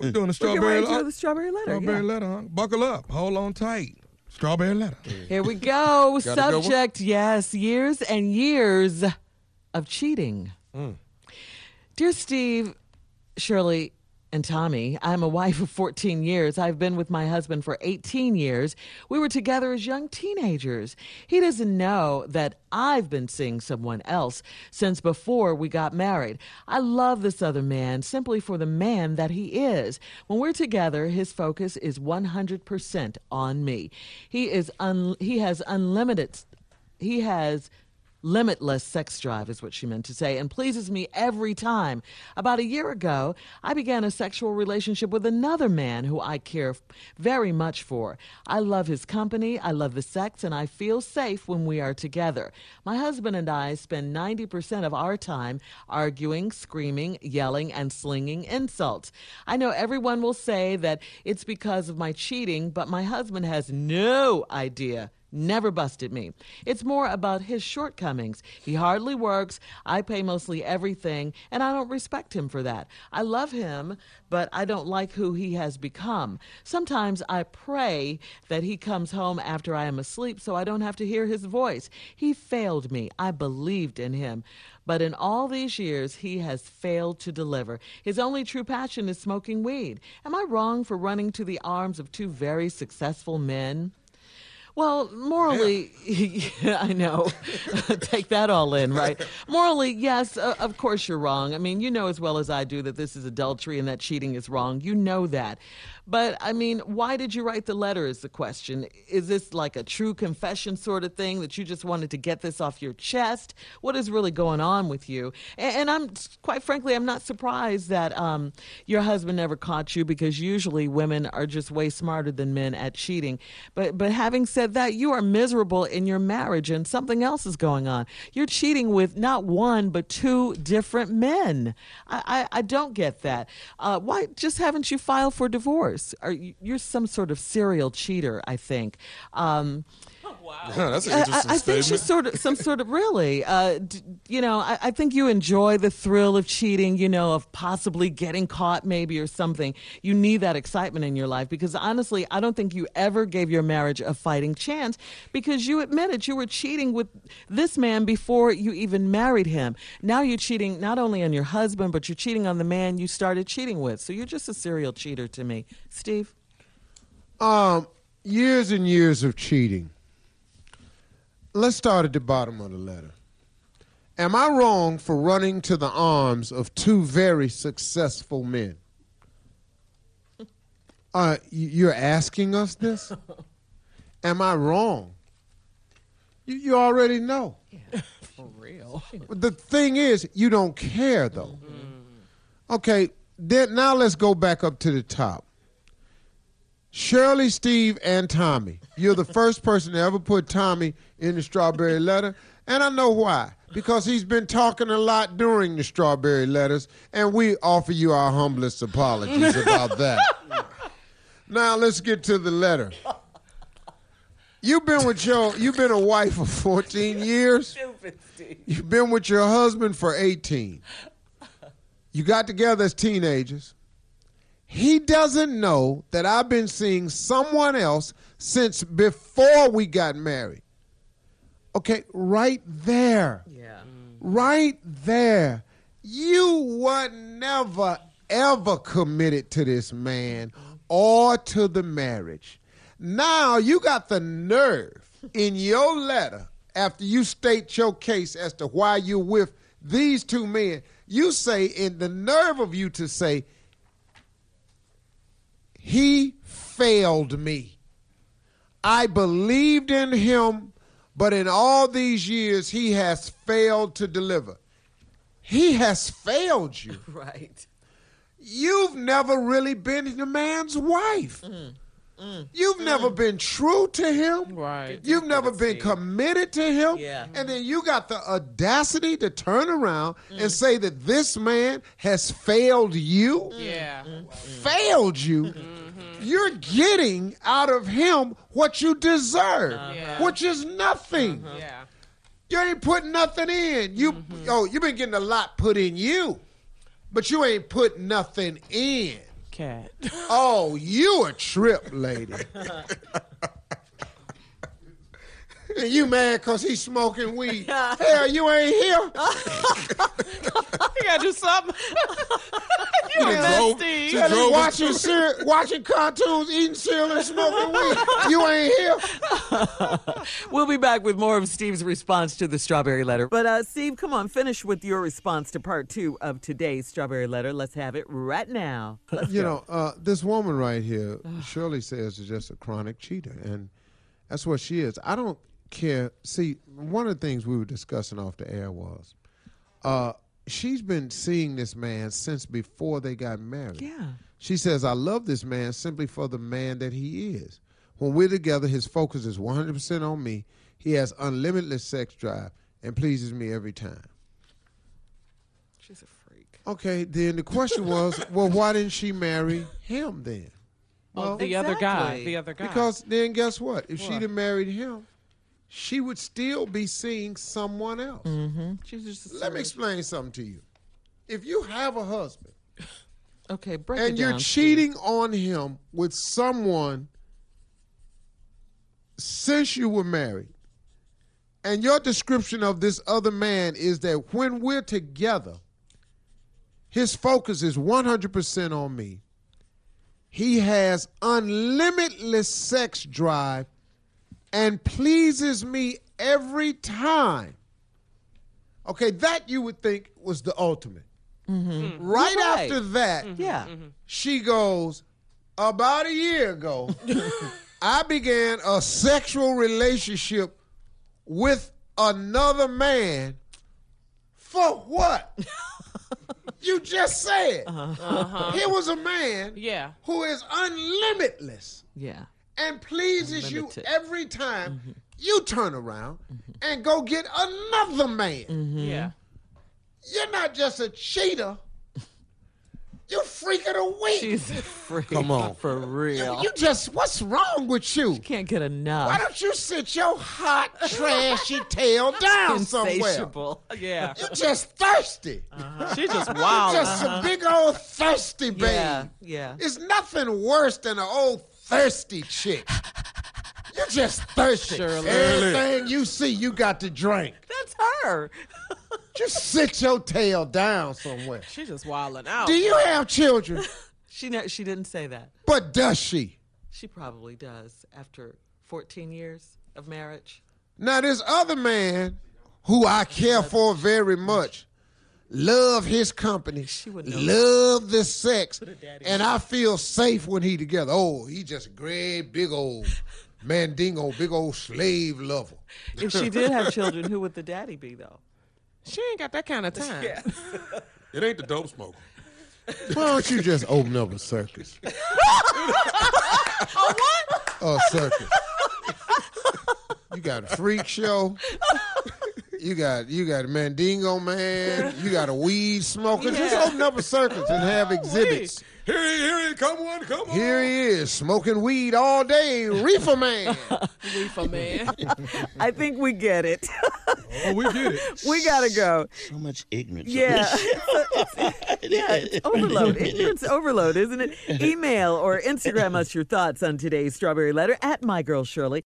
We're doing a strawberry getting ready to do letter. the strawberry letter. Strawberry yeah. letter, huh? Buckle up. Hold on tight. Strawberry letter. Here we go. Got a good one? Subject, yes, years and years of cheating. Mm. Dear Steve, Shirley, and Tommy, I'm a wife of 14 years. I've been with my husband for 18 years. We were together as young teenagers. He doesn't know that I've been seeing someone else since before we got married. I love this other man simply for the man that he is. When we're together, his focus is 100% on me. He is un- he has unlimited he has limitless sex drive is what she meant to say and pleases me every time. About a year ago i began a sexual relationship with another man who i care very much for. I love his company i love the sex and i feel safe when we are together. My husband and i spend 90% of our time arguing screaming yelling and slinging insults. I know everyone will say that it's because of my cheating but my husband has no idea never busted me. It's more about his shortcomings. He hardly works. I pay mostly everything, and I don't respect him for that. I love him, but I don't like who he has become. Sometimes I pray that he comes home after I am asleep so I don't have to hear his voice. He failed me. I believed in him. But in all these years, he has failed to deliver. His only true passion is smoking weed. Am I wrong for running to the arms of two very successful men? Well, morally, yeah, I know. Take that all in, right? Morally, yes, uh, of course you're wrong. I mean, you know as well as I do that this is adultery and that cheating is wrong. You know that. But I mean, why did you write the letter is the question. Is this like a true confession sort of thing that you just wanted to get this off your chest? What is really going on with you? And, and I'm quite frankly, I'm not surprised that um, your husband never caught you because usually women are just way smarter than men at cheating. But but having said that, you are miserable in your marriage and something else is going on. You're cheating with not one but two different men. I I, I don't get that. Uh, why just haven't you filed for divorce? Are you, you're some sort of serial cheater? I think. Um, That's an I- interesting I, I think statement. she's sort of some sort of really. Uh, d- you know, I, I think you enjoy the thrill of cheating. You know, of possibly getting caught, maybe or something. You need that excitement in your life because honestly, I don't think you ever gave your marriage a fighting chance because you admitted you were cheating with this man before you even married him. Now you're cheating not only on your husband, but you're cheating on the man you started cheating with. So you're just a serial cheater to me, Steve. Um, years and years of cheating. Let's start at the bottom of the letter. Am I wrong for running to the arms of two very successful men? Uh, you're asking us this? Am I wrong? You, you already know. For real. The thing is, you don't care though. Okay, then now let's go back up to the top. Shirley, Steve, and Tommy. You're the first person to ever put Tommy in the strawberry letter, and I know why. Because he's been talking a lot during the strawberry letters, and we offer you our humblest apologies about that. Now let's get to the letter. You've been with your you've been a wife for 14 years. You've been with your husband for 18. You got together as teenagers. He doesn't know that I've been seeing someone else since before we got married. Okay, right there. Yeah. Right there. You were never, ever committed to this man or to the marriage. Now you got the nerve in your letter, after you state your case as to why you're with these two men, you say, in the nerve of you to say, he failed me. I believed in him, but in all these years, he has failed to deliver. He has failed you. Right. You've never really been the man's wife. Mm. Mm. You've mm. never been true to him. Right. You've never been committed to him. Yeah. And then you got the audacity to turn around and mm. say that this man has failed you. Yeah. Mm-hmm. Failed you. Mm-hmm. You're getting out of him what you deserve, uh-huh. Yeah. which is nothing. Uh-huh. Yeah. You ain't putting nothing in. You mm-hmm. oh, you've been getting a lot put in you, but you ain't put nothing in. Cat. Oh, you a trip lady. and you mad because he's smoking weed. Hell, you ain't here. you gotta do something. you, drove, she Tell him drove watching cereal, watching cartoons, eating cereal, and smoking weed. You ain't here. We'll be back with more of Steve's response to the strawberry letter. But uh, Steve, come on, finish with your response to part two of today's strawberry letter. Let's have it right now. Let's You go. know, uh, this woman right here, Shirley says, is just a chronic cheater, and that's what she is. I don't care. See, one of the things we were discussing off the air was, uh, she's been seeing this man since before they got married. Yeah. She says, I love this man simply for the man that he is. When we're together, his focus is 100% on me. He has unlimited sex drive and pleases me every time. She's a freak. Okay, then the question was, well, why didn't she marry him then? Oh, the other guy. The other guy. Because then guess what? If she'd have married him, she would still be seeing someone else. Mm-hmm. She's just Let me explain something to you. If you have a husband Okay, break and it you're down, Steve. cheating on him with someone since you were married, and your description of this other man is that when we're together, his focus is 100% on me. He has unlimited sex drive and pleases me every time. Okay, that you would think was the ultimate. Mm-hmm. Right You're right. after that, mm-hmm. Yeah. Mm-hmm. she goes, About a year ago, I began a sexual relationship with another man. For what? you just said. Uh-huh. Here was a man Yeah. who is unlimitless Yeah. And pleases Unlimited. you every time mm-hmm. you turn around mm-hmm. and go get another man. Mm-hmm. Yeah. You're not just a cheater. You're freak of the week. She's a freak. Come on. For real. You just, what's wrong with you? can't get enough. Why don't you sit your hot, trashy tail down somewhere? Insatiable. Yeah. You're just thirsty. Uh-huh. She's just You wild. just a uh-huh. big old thirsty babe. Yeah. Yeah. It's nothing worse than an old thirsty chick. You're just thirsty. Shirley. Everything you see, you got to drink. That's her. Just sit your tail down somewhere. She's just wilding out. Do you have children? She ne- she didn't say that. But does she? She probably does after 14 years of marriage. Now, this other man, who I care for very much, love his company, She would know. love the sex, and I feel safe when he together. Oh, he just a great big old mandingo, big old slave lover. If she did have children, who would the daddy be though? She ain't got that kind of time. It ain't the dope smoker. Why don't you just open up a circus? Oh what? A circus. You got a freak show. You got you got a mandingo man. You got a weed smoker. Just open up a circus and have exhibits. Here he, here he, come on, come on. Here he is, smoking weed all day, reefer man. Reefer man. I think we get it. Oh, we get it. we gotta go. So much ignorance. Yeah. yeah, it's overload. Ignorance overload, isn't it? Email or Instagram us your thoughts on today's Strawberry Letter at My Girl Shirley.